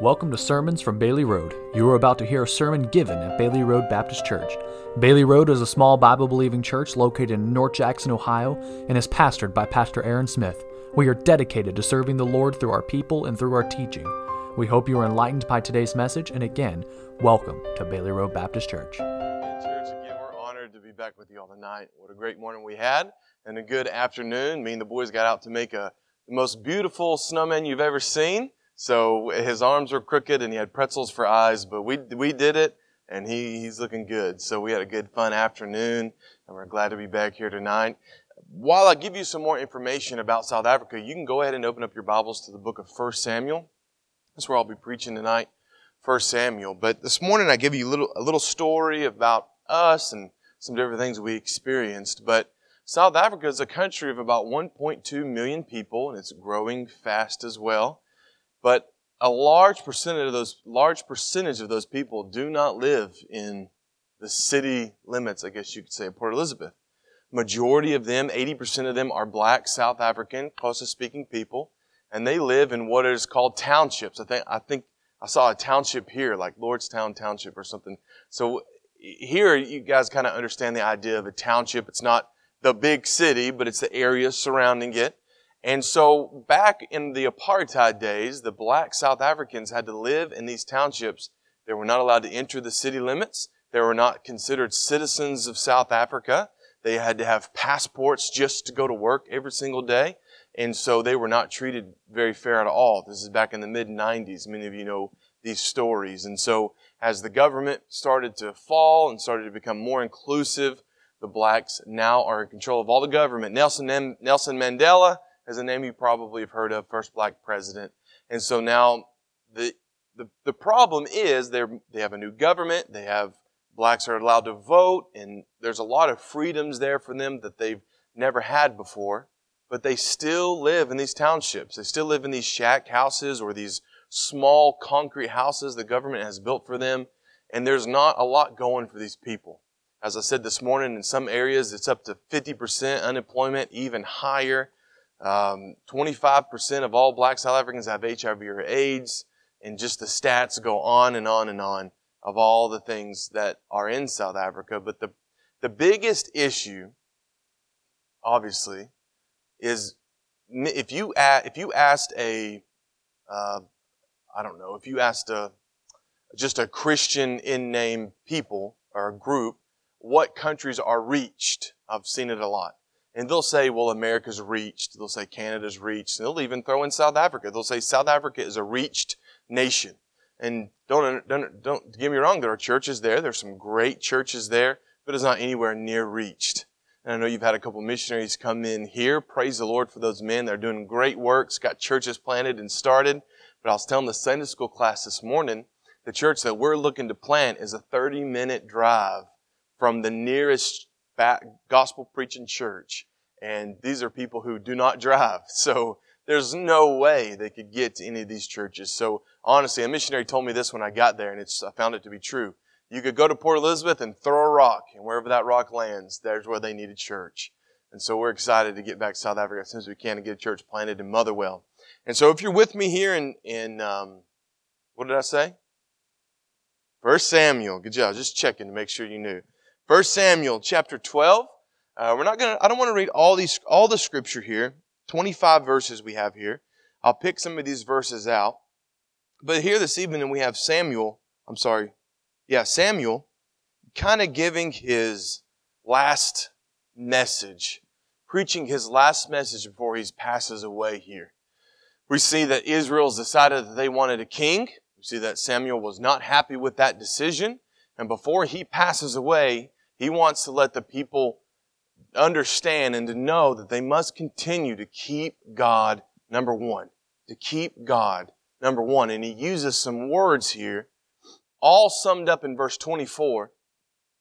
Welcome to Sermons from Bailey Road. You are about to hear a sermon given at Bailey Road Baptist Church. Bailey Road is a small Bible believing church located in North Jackson, Ohio, and is pastored by Pastor Aaron Smith. We are dedicated to serving the Lord through our people and through our teaching. We hope you are enlightened by today's message, and again, welcome to Bailey Road Baptist Church. Church, again, we're honored to be back with you all tonight. What a great morning we had, and a good afternoon. Me and the boys got out to make a the most beautiful snowman you've ever seen. So his arms were crooked and he had pretzels for eyes, but we, we did it and he, he's looking good. So we had a good fun afternoon and we're glad to be back here tonight. While I give you some more information about South Africa, you can go ahead and open up your Bibles to the book of 1 Samuel. That's where I'll be preaching tonight, 1 Samuel. But this morning I give you a little, a little story about us and some different things we experienced. But South Africa is a country of about 1.2 million people and it's growing fast as well. But a large percentage of those large percentage of those people do not live in the city limits, I guess you could say, of Port Elizabeth. Majority of them, 80% of them are black South African, Xhosa speaking people, and they live in what is called townships. I think I think I saw a township here, like Lordstown Township or something. So here you guys kind of understand the idea of a township. It's not the big city, but it's the area surrounding it. And so back in the apartheid days, the black South Africans had to live in these townships. They were not allowed to enter the city limits. They were not considered citizens of South Africa. They had to have passports just to go to work every single day. And so they were not treated very fair at all. This is back in the mid 90s. Many of you know these stories. And so as the government started to fall and started to become more inclusive, the blacks now are in control of all the government. Nelson, Nelson Mandela is a name you probably have heard of, first black president. And so now the, the, the problem is they they have a new government, they have blacks are allowed to vote, and there's a lot of freedoms there for them that they've never had before. But they still live in these townships. They still live in these shack houses or these small concrete houses the government has built for them. And there's not a lot going for these people. As I said this morning, in some areas it's up to 50% unemployment, even higher. Um, 25% of all black South Africans have HIV or AIDS, and just the stats go on and on and on of all the things that are in South Africa. But the, the biggest issue, obviously, is if you, if you asked a, uh, I don't know, if you asked a, just a Christian in name people or a group, what countries are reached? I've seen it a lot. And they'll say, well, America's reached. They'll say Canada's reached. They'll even throw in South Africa. They'll say South Africa is a reached nation. And don't, don't, don't get me wrong, there are churches there. There's some great churches there, but it's not anywhere near reached. And I know you've had a couple missionaries come in here. Praise the Lord for those men. They're doing great works, got churches planted and started. But I was telling the Sunday school class this morning, the church that we're looking to plant is a 30 minute drive from the nearest gospel preaching church. And these are people who do not drive. So there's no way they could get to any of these churches. So honestly, a missionary told me this when I got there and it's, I found it to be true. You could go to Port Elizabeth and throw a rock and wherever that rock lands, there's where they need a church. And so we're excited to get back to South Africa as soon as we can and get a church planted in Motherwell. And so if you're with me here in, in um, what did I say? First Samuel. Good job. Just checking to make sure you knew. First Samuel chapter 12. Uh, we're not gonna, I don't want to read all these, all the scripture here. 25 verses we have here. I'll pick some of these verses out. But here this evening we have Samuel, I'm sorry, yeah, Samuel, kind of giving his last message, preaching his last message before he passes away here. We see that Israel's decided that they wanted a king. We see that Samuel was not happy with that decision. And before he passes away, he wants to let the people understand and to know that they must continue to keep God number one. To keep God number one. And he uses some words here, all summed up in verse 24,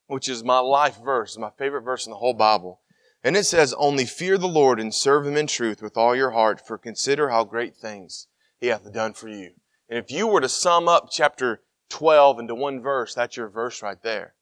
which is my life verse, my favorite verse in the whole Bible. And it says, Only fear the Lord and serve him in truth with all your heart, for consider how great things he hath done for you. And if you were to sum up chapter 12 into one verse, that's your verse right there.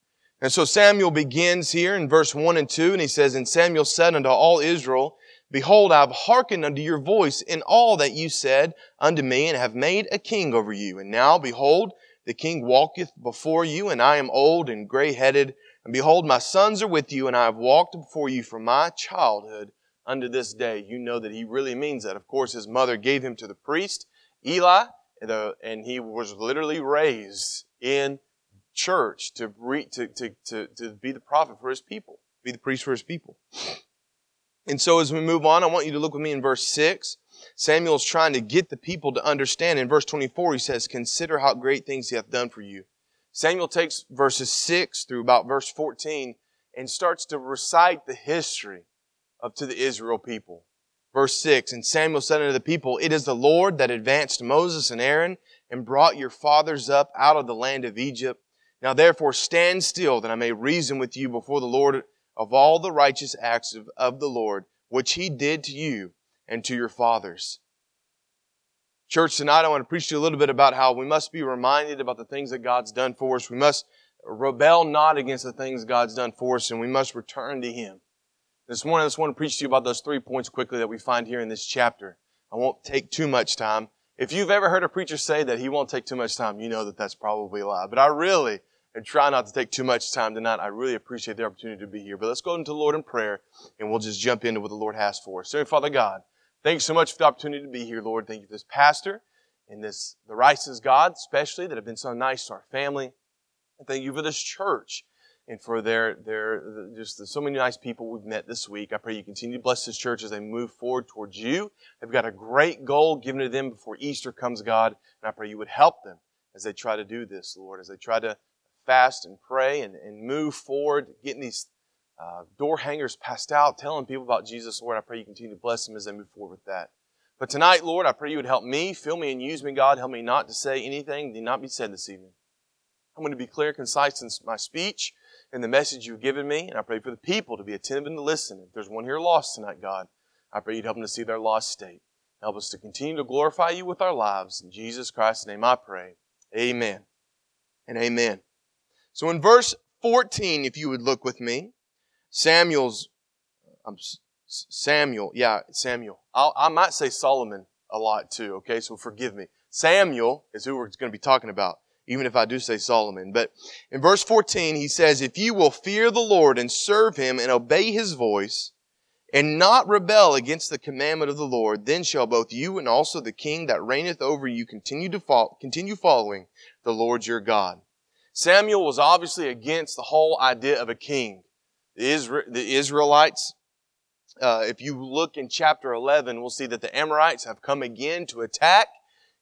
And so Samuel begins here in verse 1 and 2, and he says, And Samuel said unto all Israel, Behold, I have hearkened unto your voice in all that you said unto me, and have made a king over you. And now, behold, the king walketh before you, and I am old and gray headed. And behold, my sons are with you, and I have walked before you from my childhood unto this day. You know that he really means that. Of course, his mother gave him to the priest, Eli, and he was literally raised in church to, to, to, to, to be the prophet for his people, be the priest for his people. And so as we move on, I want you to look with me in verse 6. Samuel's trying to get the people to understand. In verse 24, he says, Consider how great things he hath done for you. Samuel takes verses 6 through about verse 14 and starts to recite the history of to the Israel people. Verse 6, And Samuel said unto the people, It is the Lord that advanced Moses and Aaron and brought your fathers up out of the land of Egypt. Now therefore stand still that I may reason with you before the Lord of all the righteous acts of, of the Lord, which he did to you and to your fathers. Church, tonight I want to preach to you a little bit about how we must be reminded about the things that God's done for us. We must rebel not against the things God's done for us, and we must return to Him. This morning I just want to preach to you about those three points quickly that we find here in this chapter. I won't take too much time. If you've ever heard a preacher say that he won't take too much time, you know that that's probably a lie. But I really and try not to take too much time tonight. I really appreciate the opportunity to be here. But let's go into the Lord in prayer and we'll just jump into what the Lord has for us. So, Father God, thank you so much for the opportunity to be here, Lord. Thank you for this pastor and this, the Rice's God, especially, that have been so nice to our family. And thank you for this church and for their, their, just the, so many nice people we've met this week. I pray you continue to bless this church as they move forward towards you. They've got a great goal given to them before Easter comes, God. And I pray you would help them as they try to do this, Lord, as they try to fast and pray and, and move forward, getting these uh, door hangers passed out, telling people about Jesus, Lord. I pray you continue to bless them as they move forward with that. But tonight, Lord, I pray you would help me, fill me and use me, God. Help me not to say anything that not be said this evening. I'm going to be clear, concise in my speech and the message you've given me, and I pray for the people to be attentive and to listen. If there's one here lost tonight, God, I pray you'd help them to see their lost state. Help us to continue to glorify you with our lives. In Jesus Christ's name I pray. Amen and amen. So in verse 14, if you would look with me, Samuel's, Samuel, yeah, Samuel. I'll, I might say Solomon a lot too, okay? So forgive me. Samuel is who we're going to be talking about, even if I do say Solomon. But in verse 14, he says, If you will fear the Lord and serve him and obey his voice, and not rebel against the commandment of the Lord, then shall both you and also the king that reigneth over you continue to follow, continue following the Lord your God. Samuel was obviously against the whole idea of a king. The, the Israelites, uh, if you look in chapter 11, we'll see that the Amorites have come again to attack,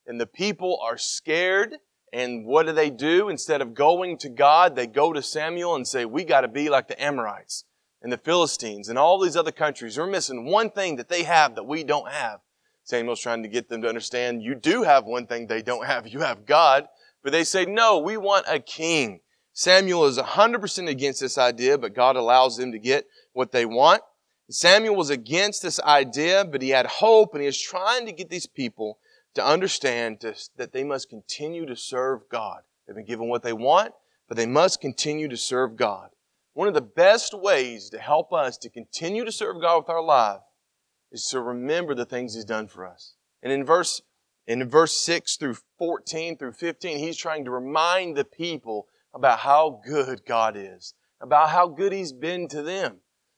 and the people are scared. And what do they do? Instead of going to God, they go to Samuel and say, we got to be like the Amorites and the Philistines and all these other countries. We're missing one thing that they have that we don't have. Samuel's trying to get them to understand you do have one thing they don't have. You have God. But they say, no, we want a king. Samuel is 100% against this idea, but God allows them to get what they want. Samuel was against this idea, but he had hope and he was trying to get these people to understand to, that they must continue to serve God. They've been given what they want, but they must continue to serve God. One of the best ways to help us to continue to serve God with our life is to remember the things He's done for us. And in verse in verse 6 through 14 through 15, he's trying to remind the people about how good God is, about how good he's been to them.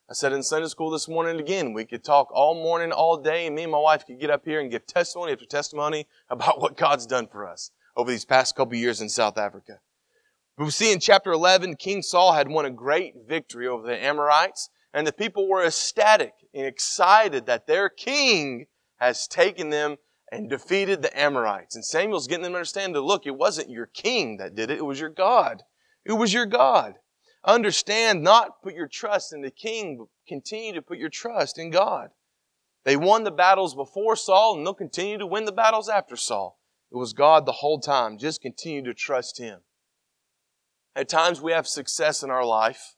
I said in Sunday school this morning again, we could talk all morning, all day, and me and my wife could get up here and give testimony after testimony about what God's done for us over these past couple years in South Africa. But we see in chapter 11, King Saul had won a great victory over the Amorites, and the people were ecstatic and excited that their king has taken them and defeated the Amorites. And Samuel's getting them to understand that look, it wasn't your king that did it, it was your God. It was your God. Understand, not put your trust in the king, but continue to put your trust in God. They won the battles before Saul, and they'll continue to win the battles after Saul. It was God the whole time. Just continue to trust Him. At times we have success in our life,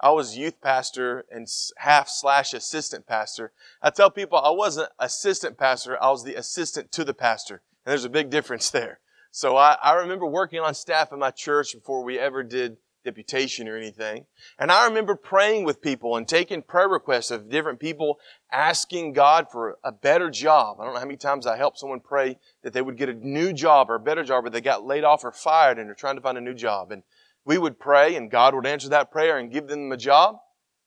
I was youth pastor and half slash assistant pastor. I tell people I wasn't assistant pastor, I was the assistant to the pastor. And there's a big difference there. So I, I remember working on staff at my church before we ever did deputation or anything. And I remember praying with people and taking prayer requests of different people asking God for a better job. I don't know how many times I helped someone pray that they would get a new job or a better job, but they got laid off or fired and they're trying to find a new job. And we would pray and God would answer that prayer and give them a job.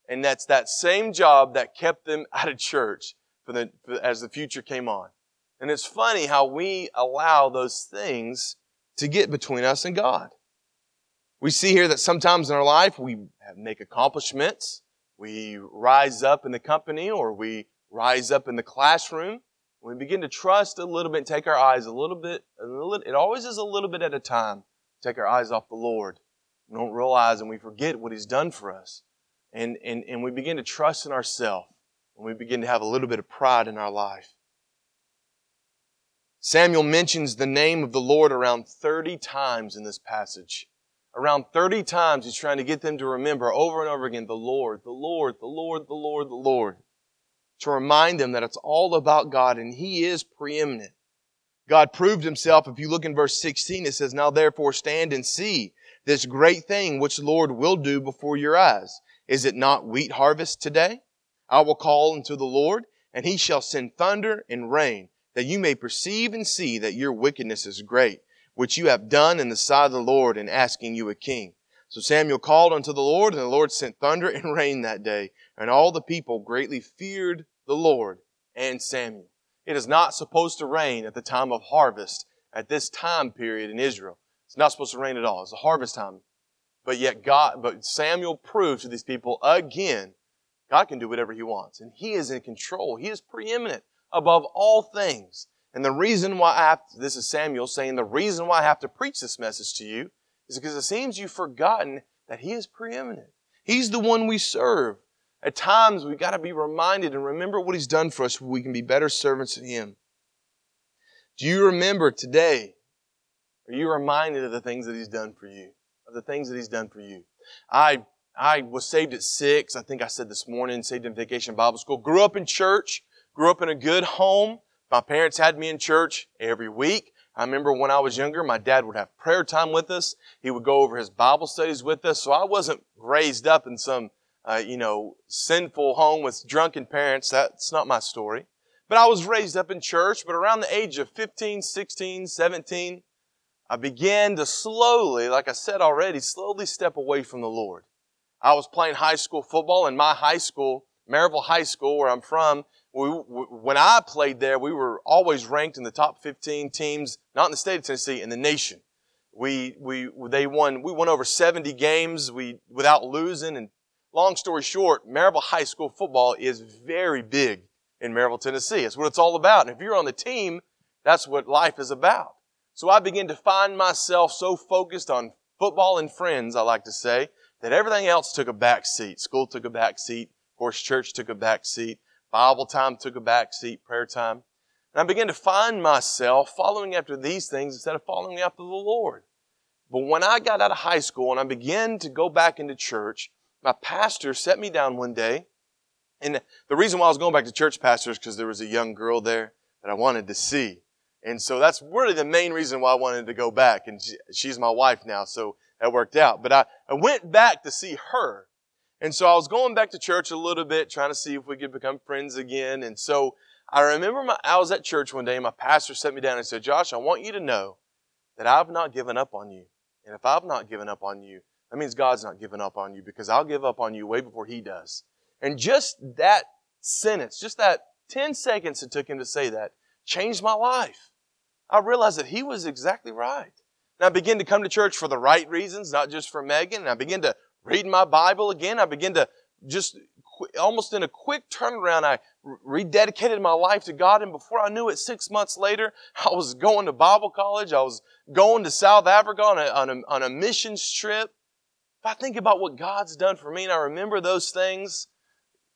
And that's that same job that kept them out of church for the, for, as the future came on. And it's funny how we allow those things to get between us and God. We see here that sometimes in our life we make accomplishments, we rise up in the company or we rise up in the classroom. We begin to trust a little bit take our eyes a little bit, a little, it always is a little bit at a time, take our eyes off the Lord. We don't realize and we forget what He's done for us. And, and, and we begin to trust in ourselves and we begin to have a little bit of pride in our life. Samuel mentions the name of the Lord around 30 times in this passage. Around 30 times he's trying to get them to remember over and over again the Lord, the Lord, the Lord, the Lord, the Lord. To remind them that it's all about God and he is preeminent. God proved himself. If you look in verse 16, it says, Now therefore stand and see this great thing which the Lord will do before your eyes. Is it not wheat harvest today? I will call unto the Lord, and he shall send thunder and rain, that you may perceive and see that your wickedness is great which you have done in the sight of the Lord in asking you a king. So Samuel called unto the Lord, and the Lord sent thunder and rain that day, and all the people greatly feared the Lord and Samuel. It is not supposed to rain at the time of harvest at this time period in Israel. It's not supposed to rain at all. It's a harvest time. But yet God, but Samuel proved to these people again, God can do whatever he wants. And he is in control. He is preeminent above all things. And the reason why I have, to, this is Samuel saying, the reason why I have to preach this message to you is because it seems you've forgotten that He is preeminent. He's the one we serve. At times, we've got to be reminded and remember what He's done for us so we can be better servants of Him. Do you remember today? Are you reminded of the things that He's done for you? Of the things that He's done for you? I, I was saved at six. I think I said this morning, saved in vacation Bible school. Grew up in church. Grew up in a good home. My parents had me in church every week. I remember when I was younger, my dad would have prayer time with us. He would go over his Bible studies with us. So I wasn't raised up in some, uh, you know, sinful home with drunken parents. That's not my story. But I was raised up in church. But around the age of 15, 16, 17, I began to slowly, like I said already, slowly step away from the Lord. I was playing high school football in my high school, Maryville High School, where I'm from we, when I played there, we were always ranked in the top 15 teams, not in the state of Tennessee, in the nation. We, we, they won, we won over 70 games, we, without losing. And long story short, Maryville High School football is very big in Maryville, Tennessee. It's what it's all about. And if you're on the team, that's what life is about. So I began to find myself so focused on football and friends, I like to say, that everything else took a back seat. School took a back seat. Of course, church took a back seat. Bible time took a back seat, prayer time. And I began to find myself following after these things instead of following after the Lord. But when I got out of high school and I began to go back into church, my pastor set me down one day. And the reason why I was going back to church, pastor, is because there was a young girl there that I wanted to see. And so that's really the main reason why I wanted to go back. And she, she's my wife now, so that worked out. But I, I went back to see her. And so I was going back to church a little bit, trying to see if we could become friends again. And so I remember my, I was at church one day and my pastor set me down and said, Josh, I want you to know that I've not given up on you. And if I've not given up on you, that means God's not given up on you because I'll give up on you way before He does. And just that sentence, just that 10 seconds it took him to say that, changed my life. I realized that he was exactly right. And I began to come to church for the right reasons, not just for Megan. And I began to read my Bible again. I began to just almost in a quick turnaround, I rededicated my life to God. And before I knew it, six months later, I was going to Bible college. I was going to South Africa on a, on a, on a missions trip. If I think about what God's done for me and I remember those things,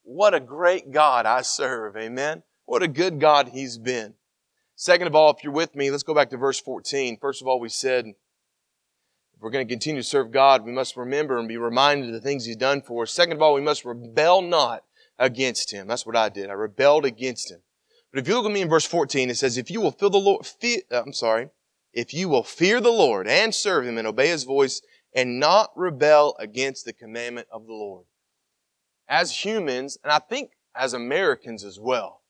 what a great God I serve. Amen. What a good God He's been. Second of all, if you're with me, let's go back to verse 14. First of all, we said, if we're going to continue to serve God, we must remember and be reminded of the things He's done for us. Second of all, we must rebel not against Him. That's what I did. I rebelled against Him. But if you look at me in verse 14, it says, if you will feel the Lord, uh, I'm sorry, if you will fear the Lord and serve Him and obey His voice and not rebel against the commandment of the Lord. As humans, and I think as Americans as well,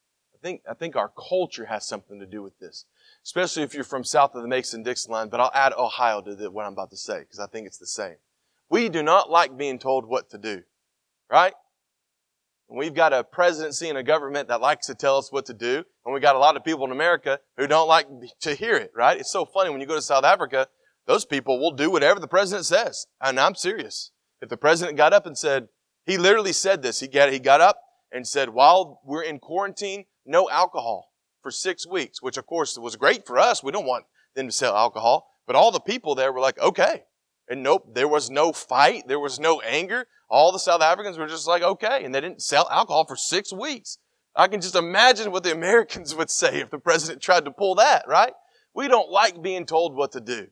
think, I think our culture has something to do with this. Especially if you're from south of the Mason-Dixon line, but I'll add Ohio to the, what I'm about to say, because I think it's the same. We do not like being told what to do. Right? We've got a presidency and a government that likes to tell us what to do, and we got a lot of people in America who don't like to hear it, right? It's so funny when you go to South Africa, those people will do whatever the president says. And I'm serious. If the president got up and said, he literally said this, he got, he got up and said, while we're in quarantine, no alcohol for six weeks, which of course was great for us. We don't want them to sell alcohol, but all the people there were like, okay. And nope, there was no fight. There was no anger. All the South Africans were just like, okay. And they didn't sell alcohol for six weeks. I can just imagine what the Americans would say if the president tried to pull that, right? We don't like being told what to do.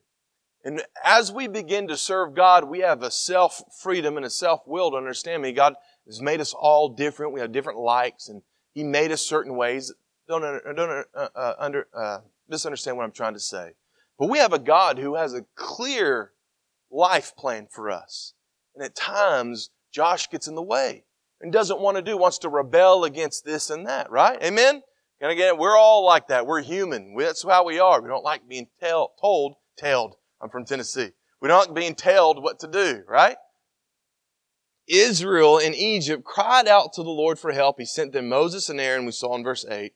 And as we begin to serve God, we have a self freedom and a self will to understand me. God has made us all different. We have different likes and He made us certain ways. Don't, don't uh, uh, under, uh, misunderstand what I'm trying to say. But we have a God who has a clear life plan for us. And at times, Josh gets in the way and doesn't want to do, wants to rebel against this and that, right? Amen? And again, we're all like that. We're human. That's how we are. We don't like being tell, told, told. I'm from Tennessee. We don't like being told what to do, right? Israel in Egypt cried out to the Lord for help. He sent them Moses and Aaron, we saw in verse 8.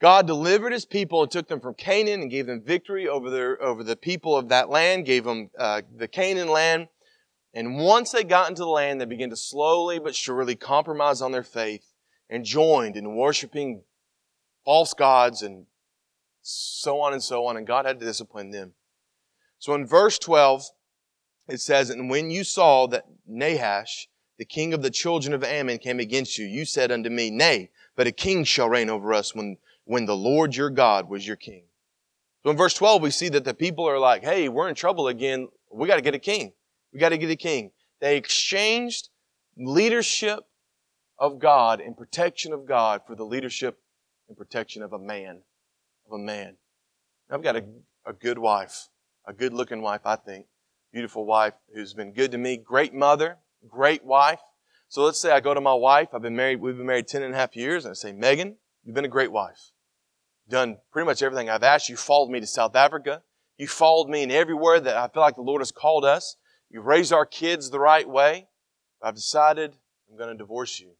God delivered his people and took them from Canaan and gave them victory over, their, over the people of that land, gave them uh, the Canaan land. And once they got into the land, they began to slowly but surely compromise on their faith and joined in worshiping false gods and so on and so on. And God had to discipline them. So in verse 12, it says, And when you saw that Nahash, the king of the children of Ammon, came against you, you said unto me, Nay, but a king shall reign over us when, when the Lord your God was your king. So in verse 12, we see that the people are like, Hey, we're in trouble again. We got to get a king. We got to get a king. They exchanged leadership of God and protection of God for the leadership and protection of a man. Of a man. I've got a, a good wife, a good looking wife, I think. Beautiful wife who's been good to me. Great mother, great wife. So let's say I go to my wife. I've been married, we've been married 10 and a half years, and I say, Megan, you've been a great wife. Done pretty much everything I've asked. You followed me to South Africa. You followed me in everywhere that I feel like the Lord has called us. You've raised our kids the right way. I've decided I'm going to divorce you.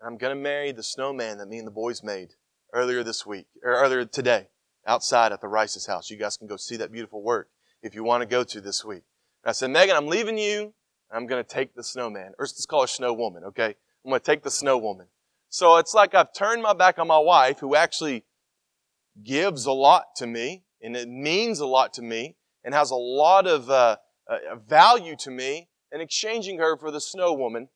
And I'm going to marry the snowman that me and the boys made earlier this week, or earlier today, outside at the Rice's house. You guys can go see that beautiful work if you want to go to this week. And I said, Megan, I'm leaving you. I'm going to take the snowman. Or let's call her snow woman, okay? I'm going to take the snow woman. So it's like I've turned my back on my wife, who actually gives a lot to me, and it means a lot to me, and has a lot of uh, a value to me and exchanging her for the snow woman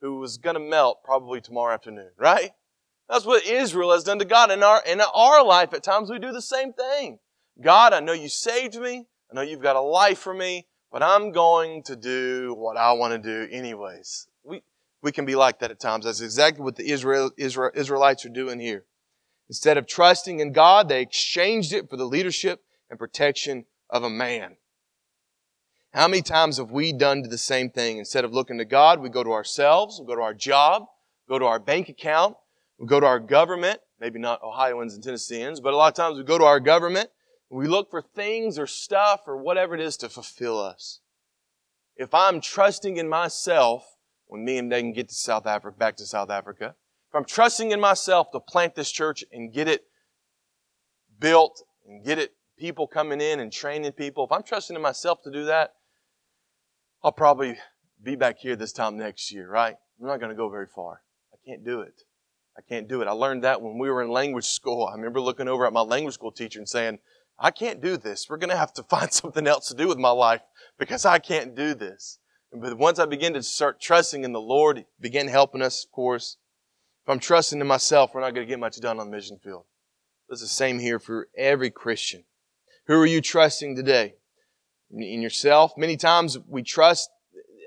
who was going to melt probably tomorrow afternoon, right? That's what Israel has done to God. In our, in our life, at times we do the same thing. God, I know you saved me. I know you've got a life for me, but I'm going to do what I want to do anyways. We, we can be like that at times. That's exactly what the Israel, Israel, Israelites are doing here. Instead of trusting in God, they exchanged it for the leadership and protection of a man. How many times have we done the same thing? Instead of looking to God, we go to ourselves, we go to our job, go to our bank account, we go to our government, maybe not Ohioans and Tennesseans, but a lot of times we go to our government, we look for things or stuff or whatever it is to fulfill us. If I'm trusting in myself, when me and Megan get to South Africa, back to South Africa, if I'm trusting in myself to plant this church and get it built and get it people coming in and training people, if I'm trusting in myself to do that, I'll probably be back here this time next year, right? I'm not going to go very far. I can't do it. I can't do it. I learned that when we were in language school. I remember looking over at my language school teacher and saying, I can't do this. We're going to have to find something else to do with my life because I can't do this. But once I begin to start trusting in the Lord, begin helping us, of course. If I'm trusting in myself, we're not going to get much done on the mission field. It's the same here for every Christian. Who are you trusting today? in yourself. Many times we trust.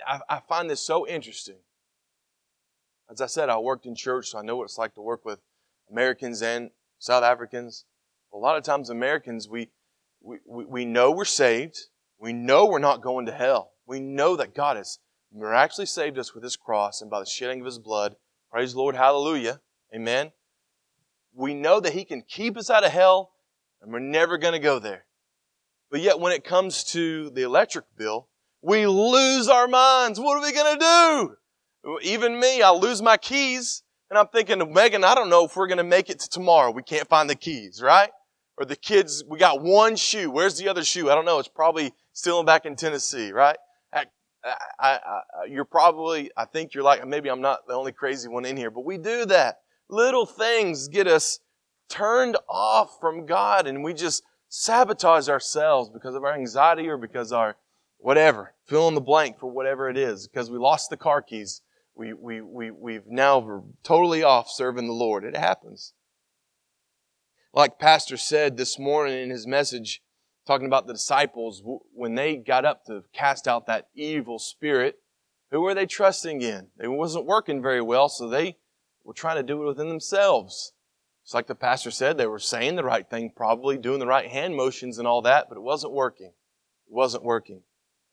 I, I, find this so interesting. As I said, I worked in church, so I know what it's like to work with Americans and South Africans. A lot of times, Americans, we, we, we know we're saved. We know we're not going to hell. We know that God has miraculously saved us with His cross and by the shedding of His blood. Praise the Lord. Hallelujah. Amen. We know that He can keep us out of hell and we're never going to go there. But yet when it comes to the electric bill, we lose our minds. What are we going to do? Even me, I lose my keys and I'm thinking, Megan, I don't know if we're going to make it to tomorrow. We can't find the keys, right? Or the kids, we got one shoe. Where's the other shoe? I don't know. It's probably still back in Tennessee, right? I, I, I, you're probably, I think you're like, maybe I'm not the only crazy one in here, but we do that. Little things get us turned off from God and we just sabotage ourselves because of our anxiety or because our whatever, fill in the blank for whatever it is, because we lost the car keys. We, we, we, we've now totally off serving the Lord. It happens. Like Pastor said this morning in his message, talking about the disciples, when they got up to cast out that evil spirit, who were they trusting in? It wasn't working very well, so they were trying to do it within themselves. It's like the pastor said, they were saying the right thing, probably doing the right hand motions and all that, but it wasn't working. It wasn't working.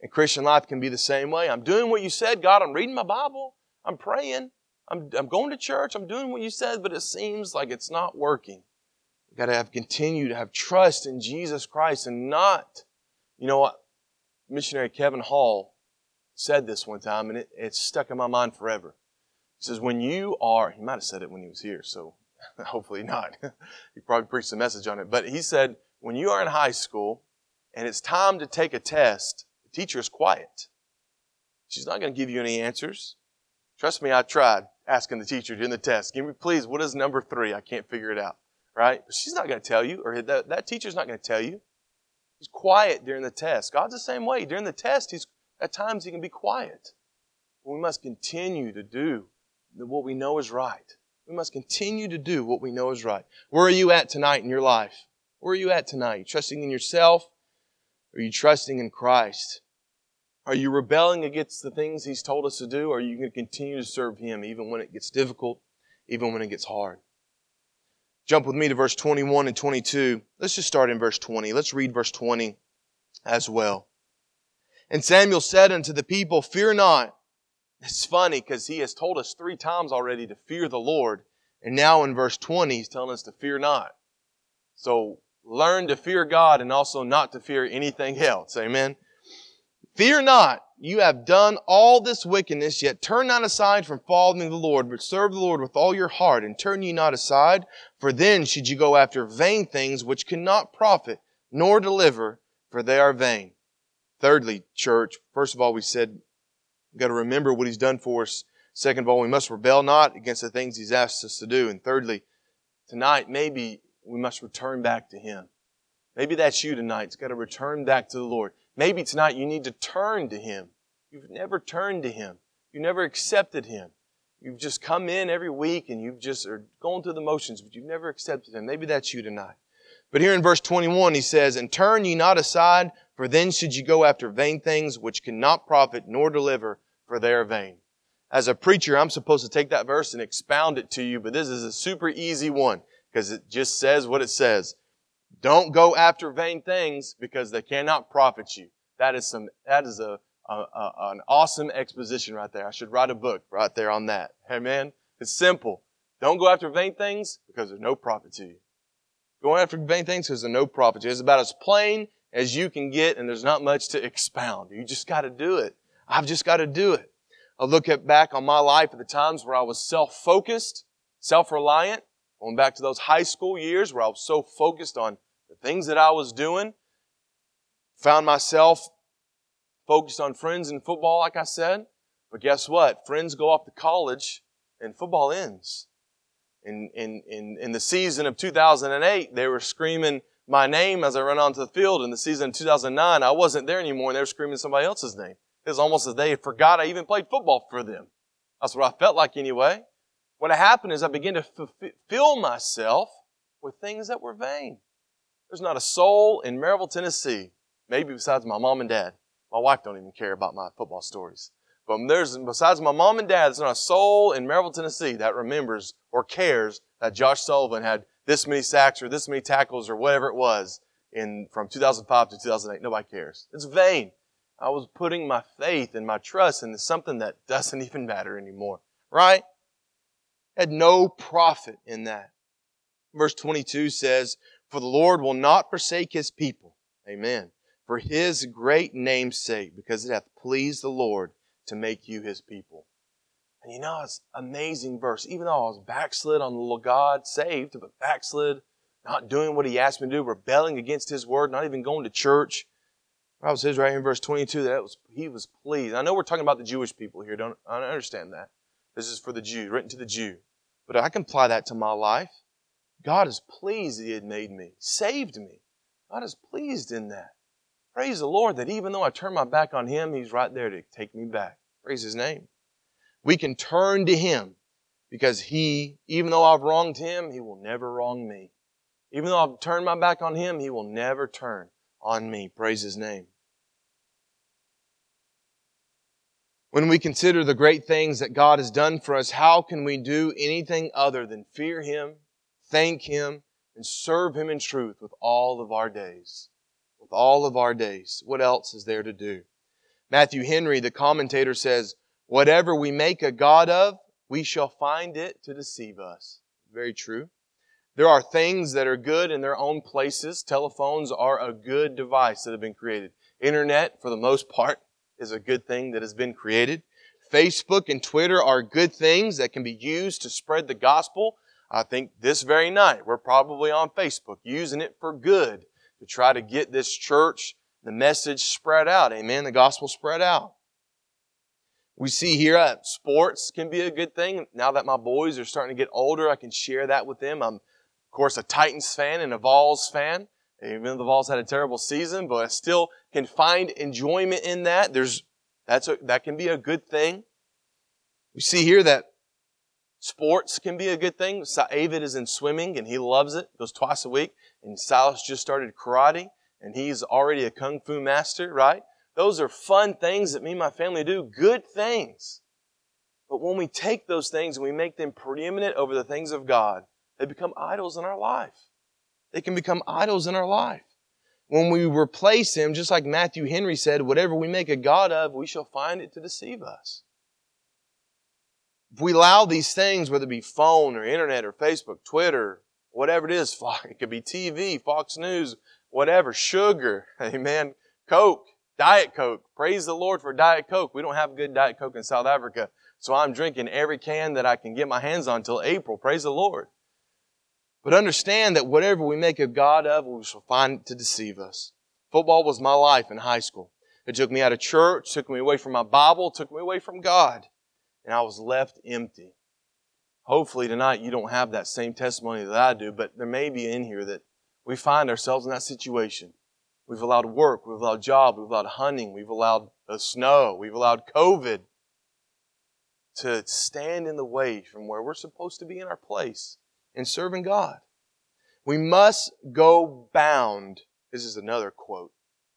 And Christian life can be the same way. I'm doing what you said, God. I'm reading my Bible. I'm praying. I'm, I'm going to church. I'm doing what you said, but it seems like it's not working. Gotta have continue to have trust in Jesus Christ and not, you know what? Missionary Kevin Hall said this one time and it, it's stuck in my mind forever. He says, when you are, he might have said it when he was here, so hopefully not. he probably preached a message on it. But he said, when you are in high school and it's time to take a test, the teacher is quiet. She's not going to give you any answers. Trust me, I tried asking the teacher during the test, give me please, what is number three? I can't figure it out. Right? But she's not going to tell you, or that, that teacher's not going to tell you. He's quiet during the test. God's the same way. During the test, he's at times he can be quiet. we must continue to do what we know is right. We must continue to do what we know is right. Where are you at tonight in your life? Where are you at tonight? You trusting in yourself? Are you trusting in Christ? Are you rebelling against the things He's told us to do? Or are you going to continue to serve Him even when it gets difficult, even when it gets hard? Jump with me to verse 21 and 22. Let's just start in verse 20. Let's read verse 20 as well. And Samuel said unto the people, Fear not. It's funny because he has told us three times already to fear the Lord. And now in verse 20, he's telling us to fear not. So learn to fear God and also not to fear anything else. Amen. Fear not. You have done all this wickedness, yet turn not aside from following the Lord, but serve the Lord with all your heart, and turn ye not aside, for then should you go after vain things which cannot profit nor deliver, for they are vain. Thirdly, church, first of all, we said We've got to remember what He's done for us. Second of all, we must rebel not against the things He's asked us to do. And thirdly, tonight, maybe we must return back to Him. Maybe that's you tonight. It's got to return back to the Lord. Maybe tonight you need to turn to Him. You've never turned to Him. You never accepted Him. You've just come in every week and you've just are going through the motions, but you've never accepted Him. Maybe that's you tonight. But here in verse 21, he says, And turn ye not aside for then should you go after vain things which cannot profit nor deliver, for they are vain. As a preacher, I'm supposed to take that verse and expound it to you, but this is a super easy one because it just says what it says. Don't go after vain things because they cannot profit you. That is some, that is a, a, a, an awesome exposition right there. I should write a book right there on that. Amen. It's simple. Don't go after vain things because there's no profit to you. Going after vain things because there's no profit to you. It's about as plain as you can get, and there's not much to expound. You just got to do it. I've just got to do it. I look at back on my life at the times where I was self-focused, self-reliant, going back to those high school years where I was so focused on things that I was doing, found myself focused on friends and football, like I said. But guess what? Friends go off to college and football ends. In, in, in, in the season of 2008, they were screaming, my name as I run onto the field in the season of 2009. I wasn't there anymore and they were screaming somebody else's name. It was almost as they forgot I even played football for them. That's what I felt like anyway. What happened is I began to fill myself with things that were vain. There's not a soul in Maryville, Tennessee, maybe besides my mom and dad. My wife don't even care about my football stories. But there's, besides my mom and dad, there's not a soul in Maryville, Tennessee that remembers or cares that Josh Sullivan had this many sacks or this many tackles or whatever it was in from 2005 to 2008. Nobody cares. It's vain. I was putting my faith and my trust in something that doesn't even matter anymore. Right? Had no profit in that. Verse 22 says, For the Lord will not forsake his people. Amen. For his great name's sake, because it hath pleased the Lord to make you his people. And you know, it's amazing verse. Even though I was backslid on the little God, saved, but backslid, not doing what he asked me to do, rebelling against his word, not even going to church. The was his right here in verse 22 that was, he was pleased. I know we're talking about the Jewish people here. Don't, I understand that. This is for the Jew, written to the Jew. But I can apply that to my life. God is pleased that He had made me, saved me. God is pleased in that. Praise the Lord that even though I turn my back on Him, He's right there to take me back. Praise His name. We can turn to Him because He, even though I've wronged Him, He will never wrong me. Even though I've turned my back on Him, He will never turn on me. Praise His name. When we consider the great things that God has done for us, how can we do anything other than fear Him, thank Him, and serve Him in truth with all of our days? With all of our days. What else is there to do? Matthew Henry, the commentator, says, Whatever we make a God of, we shall find it to deceive us. Very true. There are things that are good in their own places. Telephones are a good device that have been created. Internet, for the most part, is a good thing that has been created. Facebook and Twitter are good things that can be used to spread the gospel. I think this very night we're probably on Facebook using it for good to try to get this church, the message spread out. Amen. The gospel spread out. We see here uh, sports can be a good thing. Now that my boys are starting to get older, I can share that with them. I'm, of course, a Titans fan and a Vols fan. Even though the Vols had a terrible season, but I still can find enjoyment in that. There's, that's a, that can be a good thing. We see here that sports can be a good thing. Avid is in swimming and he loves it, goes twice a week. And Silas just started karate and he's already a kung fu master, right? Those are fun things that me and my family do, good things. But when we take those things and we make them preeminent over the things of God, they become idols in our life. They can become idols in our life. When we replace Him, just like Matthew Henry said, whatever we make a God of, we shall find it to deceive us. If we allow these things, whether it be phone or internet or Facebook, Twitter, whatever it is, it could be TV, Fox News, whatever, sugar, amen, Coke, Diet Coke. Praise the Lord for Diet Coke. We don't have good Diet Coke in South Africa, so I'm drinking every can that I can get my hands on till April. Praise the Lord. But understand that whatever we make a God of, we shall find to deceive us. Football was my life in high school. It took me out of church, took me away from my Bible, took me away from God. And I was left empty. Hopefully tonight you don't have that same testimony that I do, but there may be in here that we find ourselves in that situation. We've allowed work, we've allowed job, we've allowed hunting, we've allowed the snow, we've allowed COVID to stand in the way from where we're supposed to be in our place in serving God. We must go bound. This is another quote,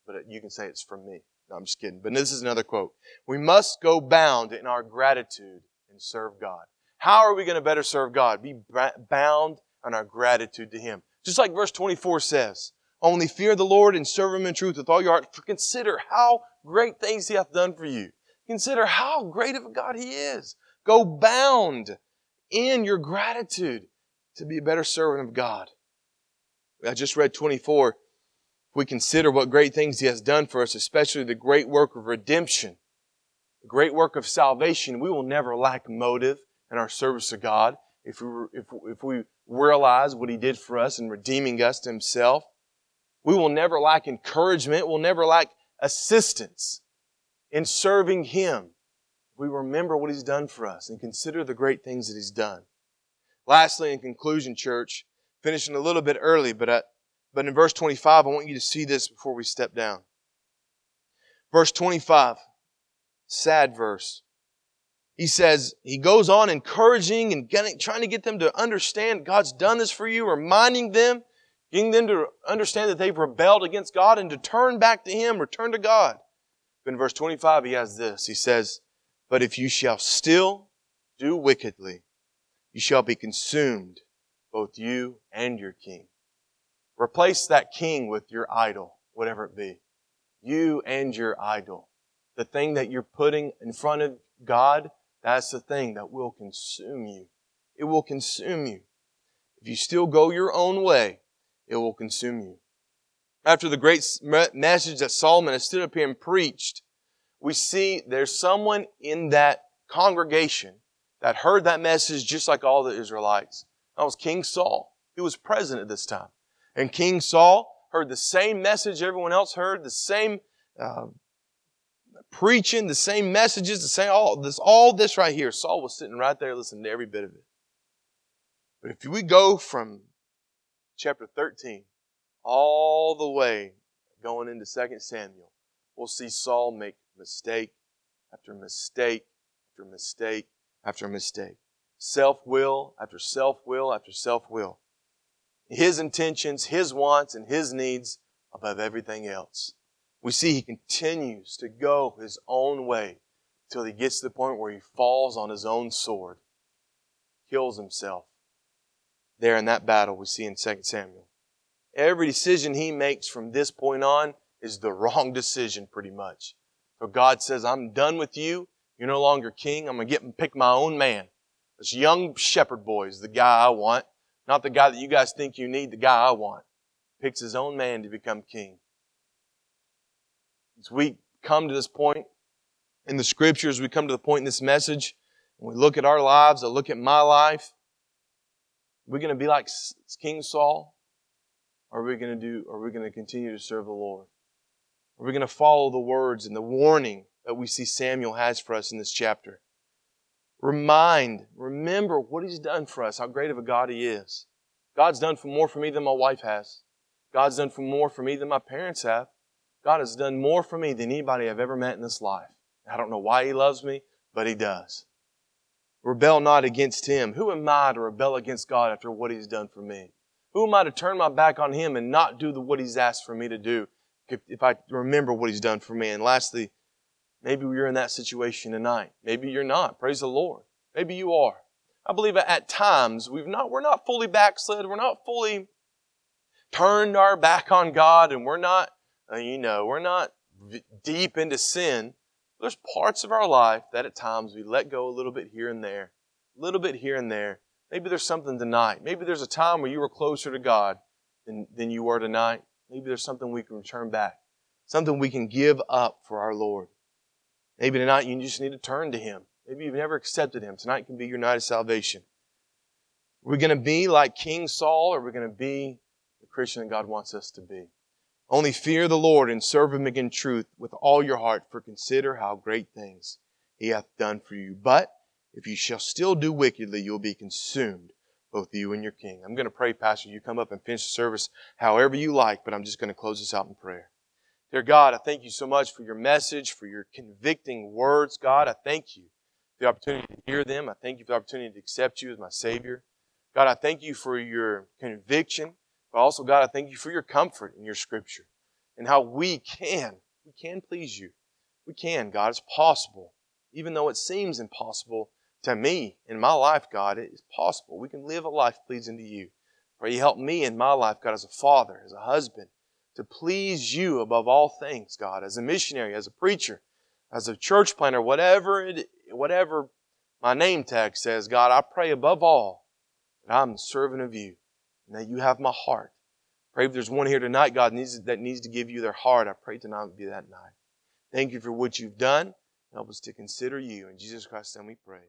but you can say it's from me. No, I'm just kidding. But this is another quote. We must go bound in our gratitude and serve God. How are we going to better serve God? Be bound in our gratitude to Him. Just like verse 24 says, only fear the Lord and serve Him in truth with all your heart. For consider how great things He hath done for you. Consider how great of a God He is. Go bound in your gratitude to be a better servant of God. I just read 24. We consider what great things He has done for us, especially the great work of redemption, the great work of salvation, we will never lack motive in our service to God if we, if, if we realize what He did for us in redeeming us to Himself. We will never lack encouragement. We'll never lack assistance in serving Him. We remember what He's done for us and consider the great things that He's done. Lastly, in conclusion, church, finishing a little bit early, but, uh, but in verse 25, I want you to see this before we step down. Verse 25, sad verse. He says, he goes on encouraging and getting, trying to get them to understand God's done this for you, reminding them, getting them to understand that they've rebelled against God and to turn back to Him, return to God. But in verse 25, he has this. He says, But if you shall still do wickedly, you shall be consumed, both you and your king. Replace that king with your idol, whatever it be. You and your idol. The thing that you're putting in front of God, that's the thing that will consume you. It will consume you. If you still go your own way, it will consume you. After the great message that Solomon has stood up here and preached, we see there's someone in that congregation that heard that message just like all the Israelites. That was King Saul. He was present at this time. And King Saul heard the same message everyone else heard, the same uh, preaching, the same messages, the same all this, all this right here. Saul was sitting right there listening to every bit of it. But if we go from chapter 13 all the way going into 2 Samuel, we'll see Saul make mistake after mistake after mistake after mistake. Self will after self will after self will. His intentions, his wants, and his needs above everything else. We see he continues to go his own way till he gets to the point where he falls on his own sword, kills himself. There in that battle we see in 2 Samuel. Every decision he makes from this point on is the wrong decision pretty much. So God says, I'm done with you. You're no longer king. I'm going to get and pick my own man. This young shepherd boy is the guy I want. Not the guy that you guys think you need, the guy I want. Picks his own man to become king. As we come to this point in the scriptures, we come to the point in this message, and we look at our lives, I look at my life, we're going to be like King Saul, or are we going to do, are we going to continue to serve the Lord? Are we going to follow the words and the warning that we see Samuel has for us in this chapter? Remind, remember what he's done for us, how great of a God he is. God's done for more for me than my wife has. God's done for more for me than my parents have. God has done more for me than anybody I've ever met in this life. I don't know why he loves me, but he does. Rebel not against him. Who am I to rebel against God after what he's done for me? Who am I to turn my back on him and not do the, what he's asked for me to do if, if I remember what he's done for me? And lastly, maybe you're in that situation tonight. Maybe you're not. Praise the Lord. Maybe you are. I believe at times we've not, we're not fully backslid. We're not fully turned our back on God and we're not, uh, you know, we're not deep into sin. There's parts of our life that at times we let go a little bit here and there, a little bit here and there. Maybe there's something tonight. Maybe there's a time where you were closer to God than, than you were tonight. Maybe there's something we can return back, something we can give up for our Lord. Maybe tonight you just need to turn to Him. Maybe you've never accepted Him. Tonight can be your night of salvation. Are we going to be like King Saul or are we going to be the Christian that God wants us to be? Only fear the Lord and serve him in truth with all your heart, for consider how great things he hath done for you. But if you shall still do wickedly, you'll be consumed, both you and your king. I'm going to pray, Pastor, you come up and finish the service however you like, but I'm just going to close this out in prayer. Dear God, I thank you so much for your message, for your convicting words. God, I thank you for the opportunity to hear them. I thank you for the opportunity to accept you as my Savior. God, I thank you for your conviction. But also, God, I thank you for your comfort in your scripture and how we can, we can please you. We can, God. It's possible. Even though it seems impossible to me in my life, God, it is possible. We can live a life pleasing to you. Pray you help me in my life, God, as a father, as a husband, to please you above all things, God, as a missionary, as a preacher, as a church planter, whatever it, whatever my name tag says, God, I pray above all that I'm a servant of you and that you have my heart. Pray if there's one here tonight, God, needs, that needs to give you their heart. I pray tonight would be that night. Thank you for what you've done. Help us to consider you. In Jesus Christ's name we pray.